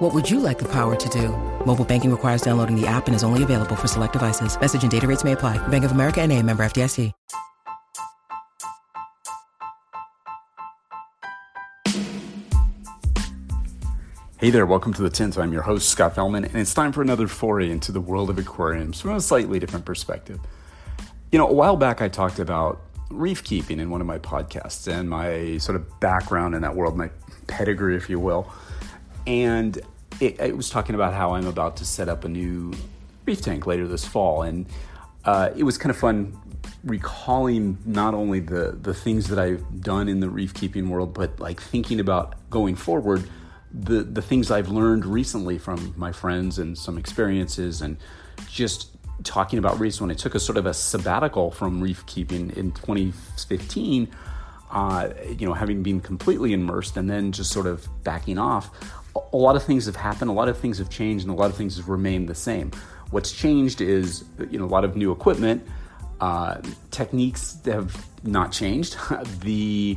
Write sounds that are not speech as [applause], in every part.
What would you like the power to do? Mobile banking requires downloading the app and is only available for select devices. Message and data rates may apply. Bank of America and a member FDIC. Hey there, welcome to the Tint. I'm your host, Scott Fellman, and it's time for another foray into the world of aquariums from a slightly different perspective. You know, a while back I talked about reef keeping in one of my podcasts and my sort of background in that world, my pedigree, if you will. And it, it was talking about how I'm about to set up a new reef tank later this fall. And uh, it was kind of fun recalling not only the, the things that I've done in the reef keeping world, but like thinking about going forward the the things I've learned recently from my friends and some experiences and just talking about reefs when I took a sort of a sabbatical from reef keeping in 2015 uh, you know having been completely immersed and then just sort of backing off a lot of things have happened a lot of things have changed and a lot of things have remained the same what's changed is you know a lot of new equipment uh, techniques have not changed [laughs] the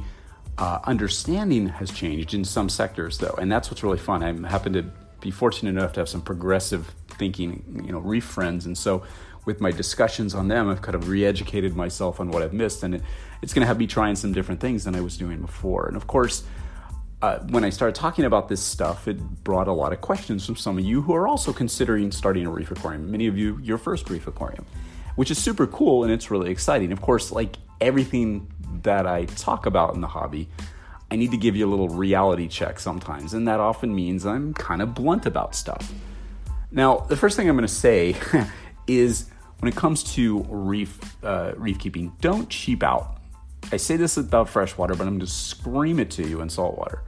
uh, understanding has changed in some sectors, though, and that's what's really fun. I happen to be fortunate enough to have some progressive thinking, you know, reef friends, and so with my discussions on them, I've kind of re-educated myself on what I've missed, and it, it's going to have me trying some different things than I was doing before. And of course, uh, when I started talking about this stuff, it brought a lot of questions from some of you who are also considering starting a reef aquarium. Many of you, your first reef aquarium, which is super cool and it's really exciting. Of course, like everything that I talk about in the hobby, I need to give you a little reality check sometimes, and that often means I'm kind of blunt about stuff. Now, the first thing I'm going to say [laughs] is when it comes to reef uh, reef keeping, don't cheap out. I say this about freshwater, but I'm going to scream it to you in saltwater.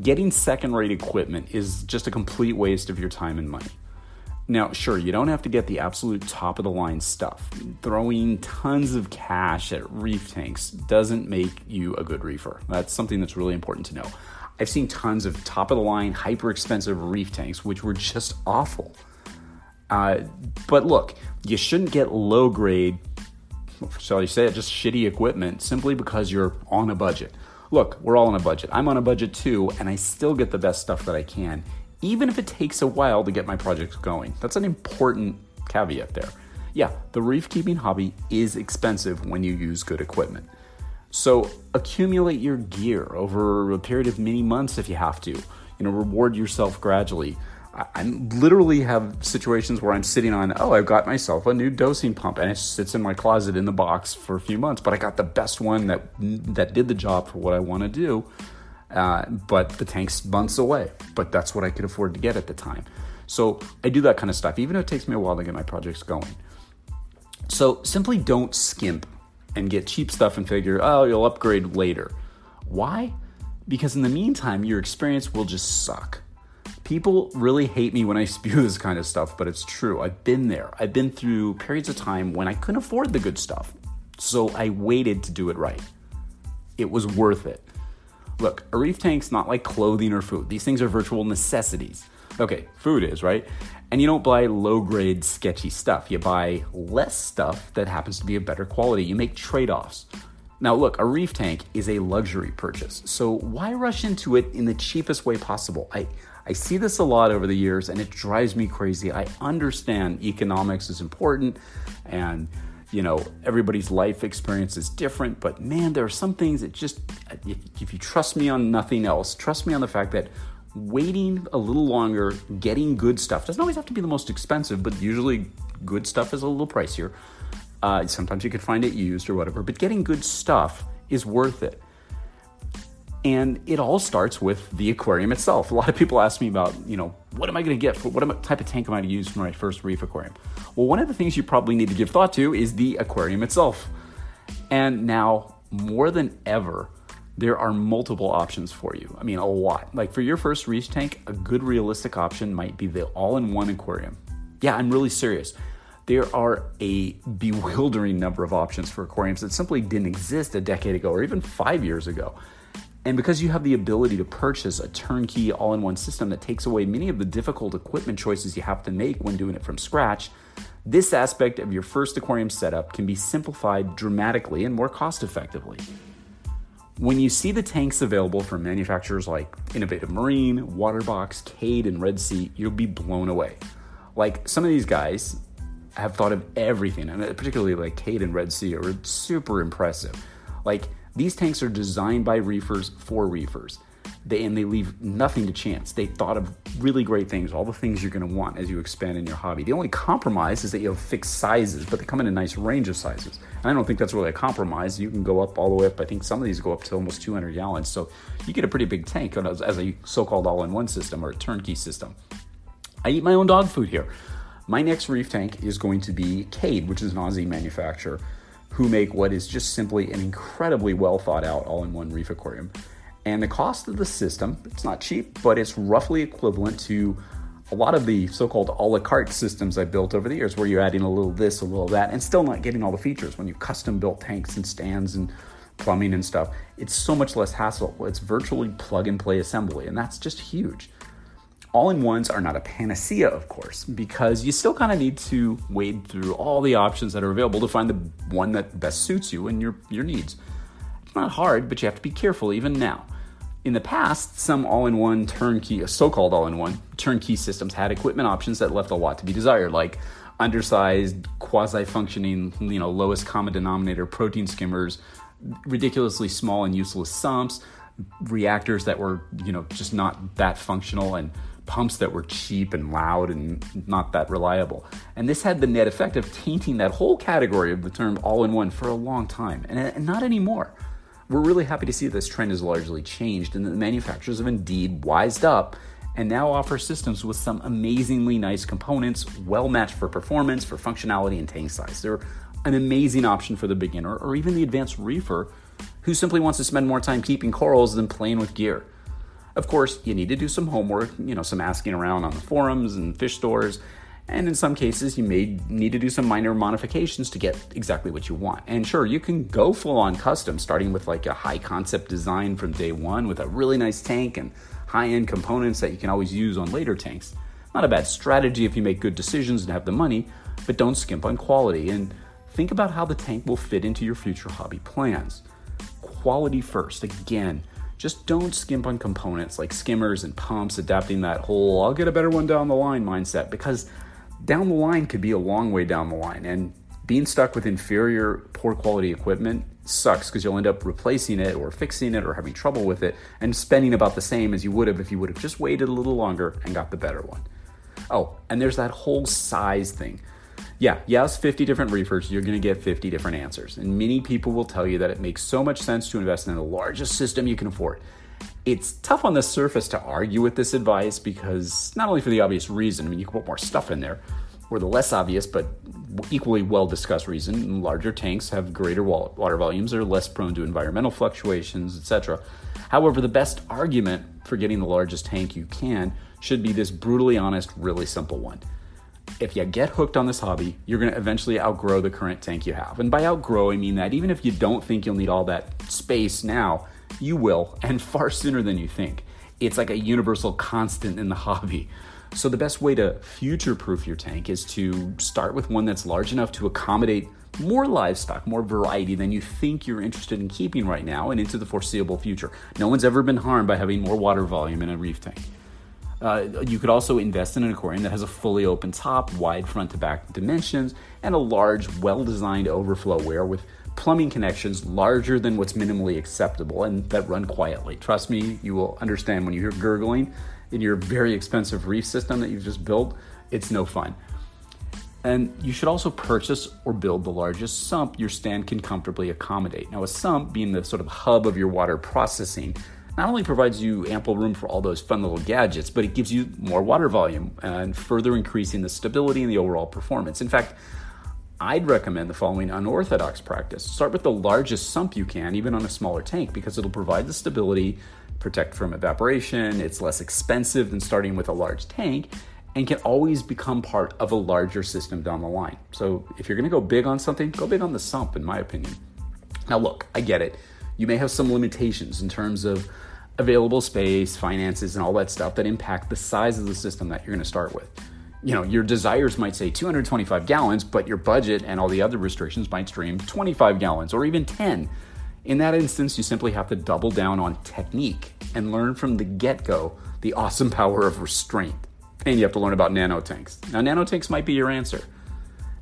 Getting second rate equipment is just a complete waste of your time and money. Now, sure, you don't have to get the absolute top of the line stuff. Throwing tons of cash at reef tanks doesn't make you a good reefer. That's something that's really important to know. I've seen tons of top of the line, hyper expensive reef tanks, which were just awful. Uh, but look, you shouldn't get low grade, shall I say it, just shitty equipment simply because you're on a budget. Look, we're all on a budget. I'm on a budget too, and I still get the best stuff that I can even if it takes a while to get my projects going. That's an important caveat there. Yeah, the reef keeping hobby is expensive when you use good equipment. So accumulate your gear over a period of many months if you have to. You know, reward yourself gradually. I, literally have situations where I'm sitting on, oh, I've got myself a new dosing pump, and it sits in my closet in the box for a few months, but I got the best one that that did the job for what I want to do uh, but the tank's months away. But that's what I could afford to get at the time. So I do that kind of stuff, even though it takes me a while to get my projects going. So simply don't skimp and get cheap stuff and figure, oh, you'll upgrade later. Why? Because in the meantime, your experience will just suck. People really hate me when I spew [laughs] this kind of stuff, but it's true. I've been there. I've been through periods of time when I couldn't afford the good stuff. So I waited to do it right. It was worth it. Look, a reef tank's not like clothing or food. These things are virtual necessities. Okay, food is, right? And you don't buy low grade, sketchy stuff. You buy less stuff that happens to be of better quality. You make trade offs. Now, look, a reef tank is a luxury purchase. So why rush into it in the cheapest way possible? I, I see this a lot over the years and it drives me crazy. I understand economics is important and you know, everybody's life experience is different, but man, there are some things that just, if, you trust me on nothing else, trust me on the fact that waiting a little longer, getting good stuff doesn't always have to be the most expensive, but usually good stuff is a little pricier. Uh, sometimes you could find it used or whatever, but getting good stuff is worth it. And it all starts with the aquarium itself. A lot of people ask me about, you know, what am I going to get for what type of tank am I going to use for my first reef aquarium? Well, one of the things you probably need to give thought to is the aquarium itself. And now, more than ever, there are multiple options for you. I mean, a lot. Like for your first reef tank, a good realistic option might be the all in one aquarium. Yeah, I'm really serious. there are a [laughs] bewildering number of options for aquariums that simply didn't exist a decade ago or even five years ago. And because you have the ability to purchase a turnkey all in one system that takes away many of the difficult equipment choices you have to make when doing it from scratch, this aspect of your first aquarium setup can be simplified dramatically and more cost effectively. When you see the tanks available from manufacturers like Innovative Marine, Waterbox, Cade, and Red Sea, you'll be blown away. Like some of these guys have thought of everything, and particularly like Cade and Red Sea are super impressive. Like these tanks are designed by reefers for reefers. They, and they leave nothing to chance. They thought of really great things, all the things you're going to want as you expand in your hobby. The only compromise is that you have fixed sizes, but they come in a nice range of sizes. And I don't think that's really a compromise. You can go up all the way up. I think some of these go up to almost 200 gallons. So you get a pretty big tank as, as a so called all in one system or a turnkey system. I eat my own dog food here. My next reef tank is going to be Cade, which is an Aussie manufacturer who make what is just simply an incredibly well thought out all in one reef aquarium. And the cost of the system, it's not cheap, but it's roughly equivalent to a lot of the so-called a la carte systems I built over the years where you're adding a little this, a little that, and still not getting all the features. When you custom built tanks and stands and plumbing and stuff, it's so much less hassle. It's virtually plug and play assembly, and that's just huge. All in ones are not a panacea, of course, because you still kind of need to wade through all the options that are available to find the one that best suits you and your, your needs. It's not hard, but you have to be careful even now. In the past, some all-in-one turnkey, uh, so-called all-in-one turnkey systems had equipment options that left a lot to be desired, like undersized, quasi-functioning, you know, lowest common denominator protein skimmers, ridiculously small and useless sumps, reactors that were, you know, just not that functional and pumps that were cheap and loud and not that reliable. And this had the net effect of tainting that whole category of the term all in one for a long time, and, not anymore. We're really happy to see this trend has largely changed and that the manufacturers have indeed wised up and now offer systems with some amazingly nice components, well matched for performance, for functionality, and tank size. They're an amazing option for the beginner or even the advanced reefer who simply wants to spend more time keeping corals than playing with gear. Of course, you need to do some homework, you know, some asking around on the forums and fish stores, and in some cases, you may need to do some minor modifications to get exactly what you want. And sure, you can go full on custom, starting with like a high concept design from day one with a really nice tank and high end components that you can always use on later tanks. Not a bad strategy if you make good decisions and have the money, but don't skimp on quality and think about how the tank will fit into your future hobby plans. Quality first, again. Just don't skimp on components like skimmers and pumps, adapting that whole I'll get a better one down the line mindset because down the line could be a long way down the line. And being stuck with inferior, poor quality equipment sucks because you'll end up replacing it or fixing it or having trouble with it and spending about the same as you would have if you would have just waited a little longer and got the better one. Oh, and there's that whole size thing. Yeah, yes, 50 different reefers, you're going to get 50 different answers. And many people will tell you that it makes so much sense to invest in the largest system you can afford. It's tough on the surface to argue with this advice because not only for the obvious reason, I mean, you can put more stuff in there, or the less obvious but equally well discussed reason, larger tanks have greater water volumes, are less prone to environmental fluctuations, etc. However, the best argument for getting the largest tank you can should be this brutally honest, really simple one. If you get hooked on this hobby, you're going to eventually outgrow the current tank you have. And by outgrow, I mean that even if you don't think you'll need all that space now, you will, and [laughs] far sooner than you think. It's like a universal constant in the [laughs] hobby. So, the best way to future proof your tank is to start with one that's large enough to accommodate more livestock, more variety than you think you're interested in keeping right now and into the foreseeable future. No one's ever been harmed by having more water volume in a reef tank. Uh, you could also invest in an aquarium that has a fully open top, wide front to back dimensions, and a large, well designed overflow weir with plumbing connections larger than what's minimally acceptable and that run quietly. Trust me, you will understand when you hear gurgling in your very expensive reef system that you've just built, it's no fun. And you should also purchase or build the largest sump your stand can comfortably accommodate. Now, a sump being the sort of hub of your water processing not only provides you ample room for all those fun little gadgets, but it gives you more water volume and further increasing the stability and the overall performance. In fact, I'd recommend the following unorthodox practice. Start with the largest sump you can, even on a smaller tank, because it'll provide the stability, protect from evaporation, it's less expensive than starting with a large tank, and can always become part of a larger system down the line. So if you're going to go big on something, go big on the sump, in my opinion. Now, look, I get it. You may have some limitations in terms of available space, finances, and all that stuff that impact the size of the system that you're going to start with. You know, your desires might say 225 gallons, but your budget and all the other restrictions might stream 25 gallons or even 10. In that instance, you simply have to double down on technique and learn from the get go the awesome power of restraint. And you have to learn about nanotanks. Now, nanotanks might be your answer.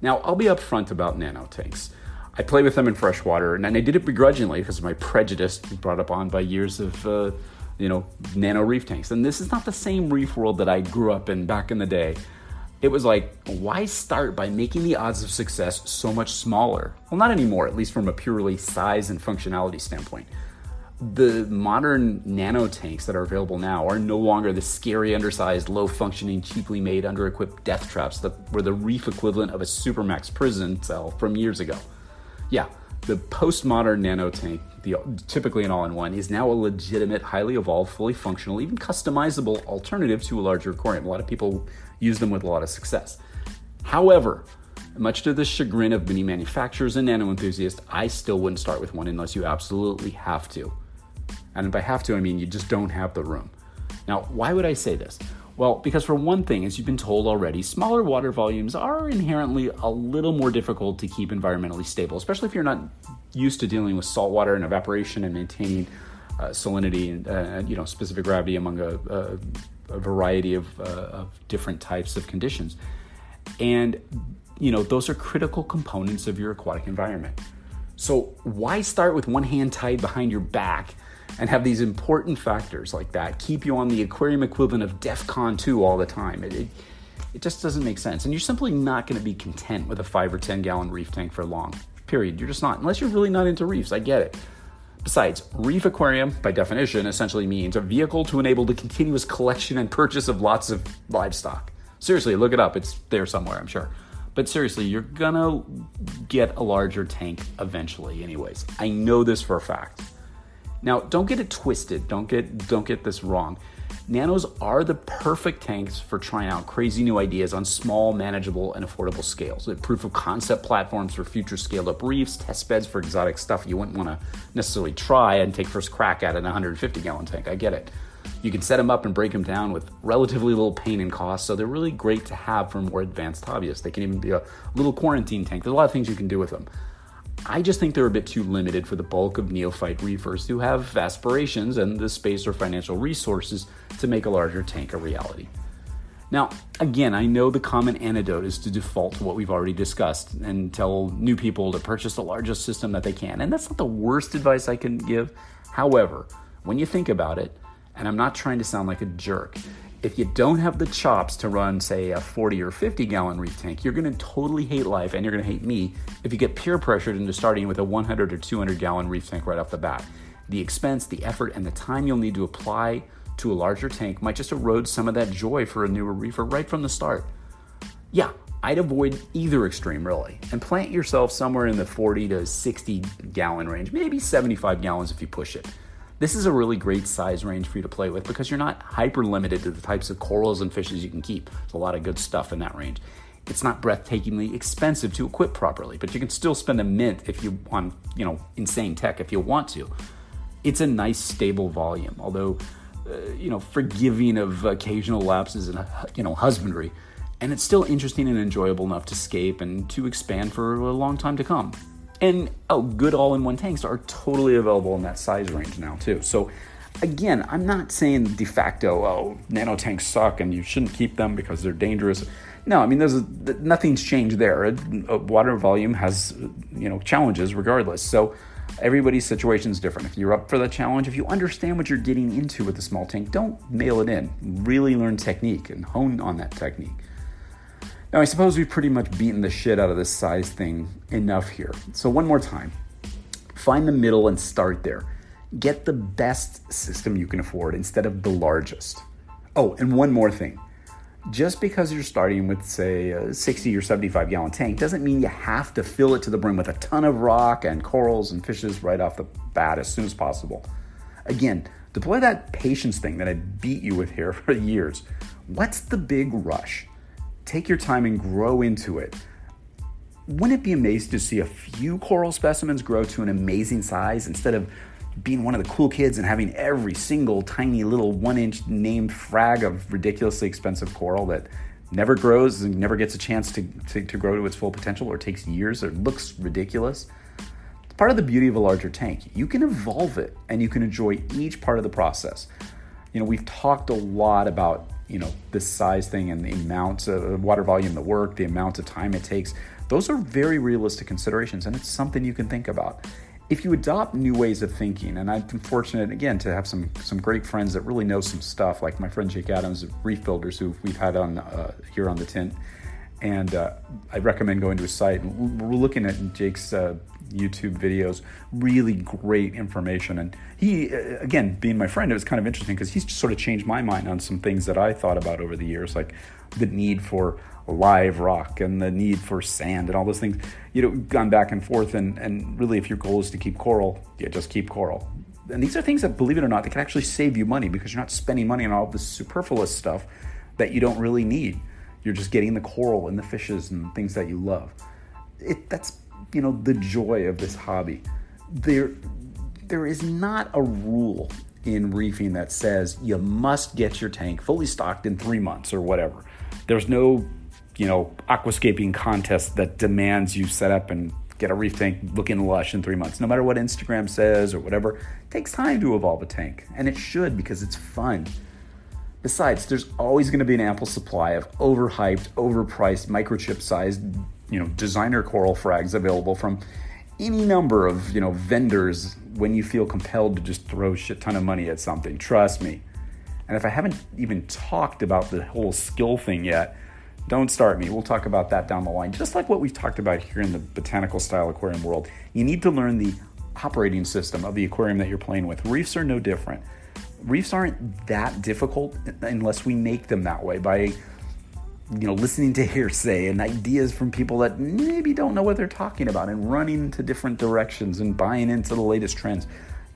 Now, I'll be upfront about nanotanks. I play with them in freshwater, and I did it begrudgingly because of my prejudice brought up on by years of, uh, you know, nano reef tanks. And this is not the same reef world that I grew up in back in the day. It was like, why start by making the odds of success so much smaller? Well, not anymore, at least from a purely size and functionality standpoint the modern nano tanks that are available now are no longer the scary, undersized, low functioning, cheaply made, under equipped death traps that were the reef equivalent of a Supermax prison cell from years ago. Yeah, the postmodern nano tank, the, typically an all in one, is now a legitimate, highly evolved, fully functional, even customizable alternative to a larger aquarium. A lot of people use them with a lot of success. However, much to the chagrin of many manufacturers and nano enthusiasts, I still wouldn't start with one unless you absolutely have to. And by have to, I mean you just don't have the room. Now, why would I say this? Well, because for one thing, as you've been told already, smaller water volumes are inherently a little more difficult to keep environmentally stable, especially if you're not used to dealing with salt water and evaporation and maintaining uh, salinity and uh, you know specific gravity among a, a, a variety of, uh, of different types of conditions. And you know those are critical components of your aquatic environment. So why start with one hand tied behind your back? And have these important factors like that keep you on the aquarium equivalent of DEF CON 2 all the time. It, it, it just doesn't make sense. And you're simply not going to be content with a 5 or 10 gallon reef tank for long. Period. You're just not, unless you're really not into reefs. I get it. Besides, reef aquarium, by definition, essentially means a vehicle to enable the continuous collection and purchase of lots of livestock. Seriously, look it up. It's there somewhere, I'm sure. But seriously, you're gonna get a larger tank eventually, anyways. I know this for a fact. Now, don't get it twisted. Don't get don't get this wrong. Nanos are the perfect tanks for trying out crazy new ideas on small, manageable, and affordable scales. They're proof of concept platforms for future scaled up reefs, test beds for exotic stuff you wouldn't want to necessarily try and take first crack at in a 150 gallon tank. I get it. You can set them up and break them down with relatively little pain and cost, so they're really great to have for more advanced hobbyists. They can even be a little quarantine tank. There's a lot of things you can do with them. I just think they're a bit too limited for the bulk of neophyte reefers who have aspirations and the space or financial resources to make a larger tank a reality. Now, again, I know the common antidote is to default to what we've already discussed and tell new people to purchase the largest system that they can. And that's not the worst advice I can give. However, when you think about it, and I'm not trying to sound like a jerk, if you don't have the chops to run, say, a 40 or 50 gallon reef tank, you're going to totally hate life and you're going to hate me if you get peer pressured into starting with a 100 or 200 gallon reef tank right off the bat. The expense, the effort, and the time you'll need to apply to a larger tank might just erode some of that joy for a newer reefer right from the start. Yeah, I'd avoid either extreme really and plant yourself somewhere in the 40 to 60 gallon range, maybe 75 gallons if you push it. This is a really great size range for you to play with because you're not hyper limited to the types of corals and fishes you can keep. There's a lot of good stuff in that range. It's not breathtakingly expensive to equip properly, but you can still spend a mint if you on, you know, insane tech if you want to. It's a nice stable volume, although uh, you know, forgiving of occasional lapses in you know, husbandry, and it's still interesting and enjoyable enough to scape and to expand for a long time to come. And oh, good all in one tanks are totally available in that size range now, too. So, again, I'm not saying de facto, oh, nano tanks suck and you shouldn't keep them because they're dangerous. No, I mean, there's nothing's changed there. Uh, water volume has, uh, you know, challenges regardless. So, everybody's situation is different. If you're up for the challenge, if you understand what you're getting into with a small tank, don't mail it in. Really learn technique and hone on that technique. Now, I suppose we've pretty much beaten the shit out of this size thing enough here. So, one more time find the middle and start there. Get the best system you can afford instead of the largest. Oh, and one more thing. Just because you're starting with, say, a 60 or 75 gallon tank doesn't mean you have to fill it to the brim with a ton of rock and corals and fishes right off the bat as soon as possible. Again, deploy that patience thing that I beat you with here [laughs] for years What's the big rush? Take your time and grow into it. Wouldn't it be amazing to see a few coral specimens grow to an amazing size instead of being one of the cool kids and having every single tiny little one inch named frag of ridiculously expensive coral that never grows and never gets a chance to, to, to grow to its full potential or takes years or looks ridiculous? It's part of the beauty of a larger tank. You can evolve it and you can enjoy each part of the process. You know, we've talked a lot about you know this size thing and the amount of water volume, the work, the amount of time it takes. Those are very realistic considerations, and it's something you can think about. If you adopt new ways of thinking, and I've been fortunate again to have some some great friends that really know some stuff, like my friend Jake Adams of Reef Builders, who we've had on uh, here on the tint, and uh, I recommend going to his site. We're looking at Jake's uh, YouTube videos, really great information. And he, uh, again, being my friend, it was kind of interesting because he's sort of changed my mind on some things that I thought about over the years, like the need for live rock and the need for sand and all those things. You know, gone back and forth. And, and really, if your goal is to keep coral, yeah, just keep coral. And these are things that, believe it or not, they can actually save you money because you're not spending money on all this superfluous stuff that you don't really need. You're just getting the coral and the fishes and things that you love. It, that's you know the joy of this hobby. There, there is not a rule in reefing that says you must get your tank fully stocked in three months or whatever. There's no, you know, aquascaping contest that demands you set up and get a reef tank looking lush in three months. No matter what Instagram says or whatever, it takes time to evolve a tank, and it should because it's fun. Besides, there's always going to be an ample supply of overhyped, overpriced, microchip sized you know designer coral frags available from any number of you know vendors when you feel compelled to just throw a shit ton of money at something. Trust me. And if I haven't even talked about the whole skill thing yet, don't start me. We'll talk about that down the line. Just like what we've talked about here in the botanical style aquarium world, you need to learn the operating system of the aquarium that you're playing with. Reefs are no different. Reefs aren't that difficult unless we make them that way by you know, listening to hearsay and ideas from people that maybe don't know what they're talking about and running into different directions and buying into the latest trends.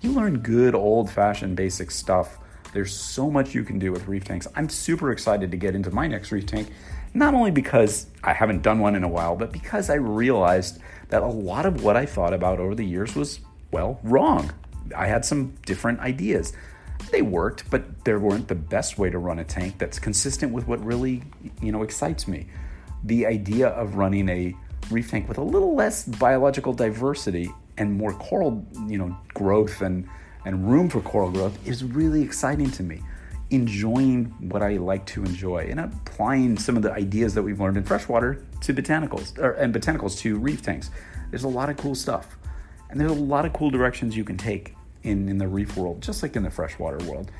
You learn good old fashioned basic stuff. There's so much you can do with reef tanks. I'm super excited to get into my next reef tank, not only because I haven't done one in a while, but because I realized that a lot of what I thought about over the years was, well, wrong. I had some different ideas they worked, but they weren't the best way to run a tank that's consistent with what really, you know, excites me. The idea of running a reef tank with a little less biological diversity and more coral, you know, growth and and room for coral growth is really exciting to me. Enjoying what I like to enjoy and applying some of the ideas that we've learned in freshwater to botanicals or, and botanicals to reef tanks. There's a lot of cool stuff. And there's a lot of cool directions you can take in, in the reef world, just like in the freshwater world.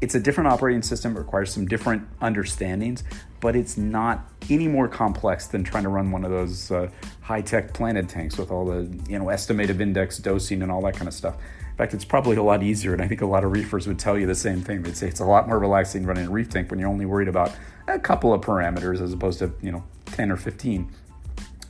It's a different operating system, it requires some different understandings, but it's not any more complex than trying to run one of those uh, high tech planted tanks with all the you know Estimative Index dosing and all that kind of stuff. In fact, it's probably a lot easier, and I think a lot of reefers would tell you the same thing. They'd say it's a lot more relaxing running a reef tank when you're only worried about a couple of parameters as opposed to you know 10 or 15.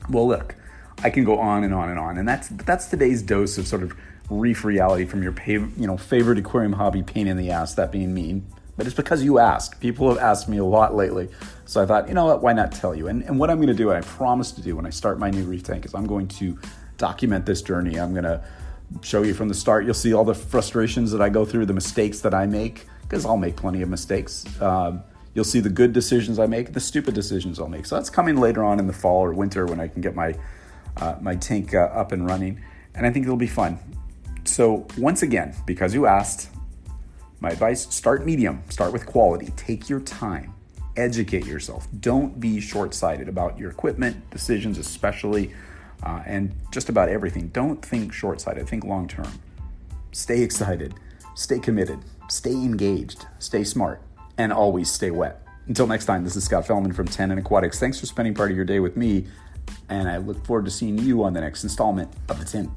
Well, look, I can go on and on and on, and that's that's today's dose of sort of reef reality from your you know favorite aquarium hobby pain in the ass, that being me. But it's because you ask. People have asked me a lot lately. So I thought, you know what, why not tell you? And, and what I'm going to do, and I promise to do when I start my new reef tank, is I'm going to document this journey. I'm going to show you from the start. You'll see all the frustrations that I go through, the mistakes that I make, because I'll make plenty of mistakes. Um, you'll see the good decisions I make, the stupid decisions I'll make. So that's coming later on in the fall or winter when I can get my uh, my tank uh, up and running, and I think it'll be fun. So, once again, because you asked, my advice start medium, start with quality, take your time, educate yourself. Don't be short sighted about your equipment decisions, especially, uh, and just about everything. Don't think short sighted, think long term. Stay excited, stay committed, stay engaged, stay smart, and always stay wet. Until next time, this is Scott Fellman from Tannin Aquatics. Thanks for spending part of your day with me, and I look forward to seeing you on the next installment of The Tint.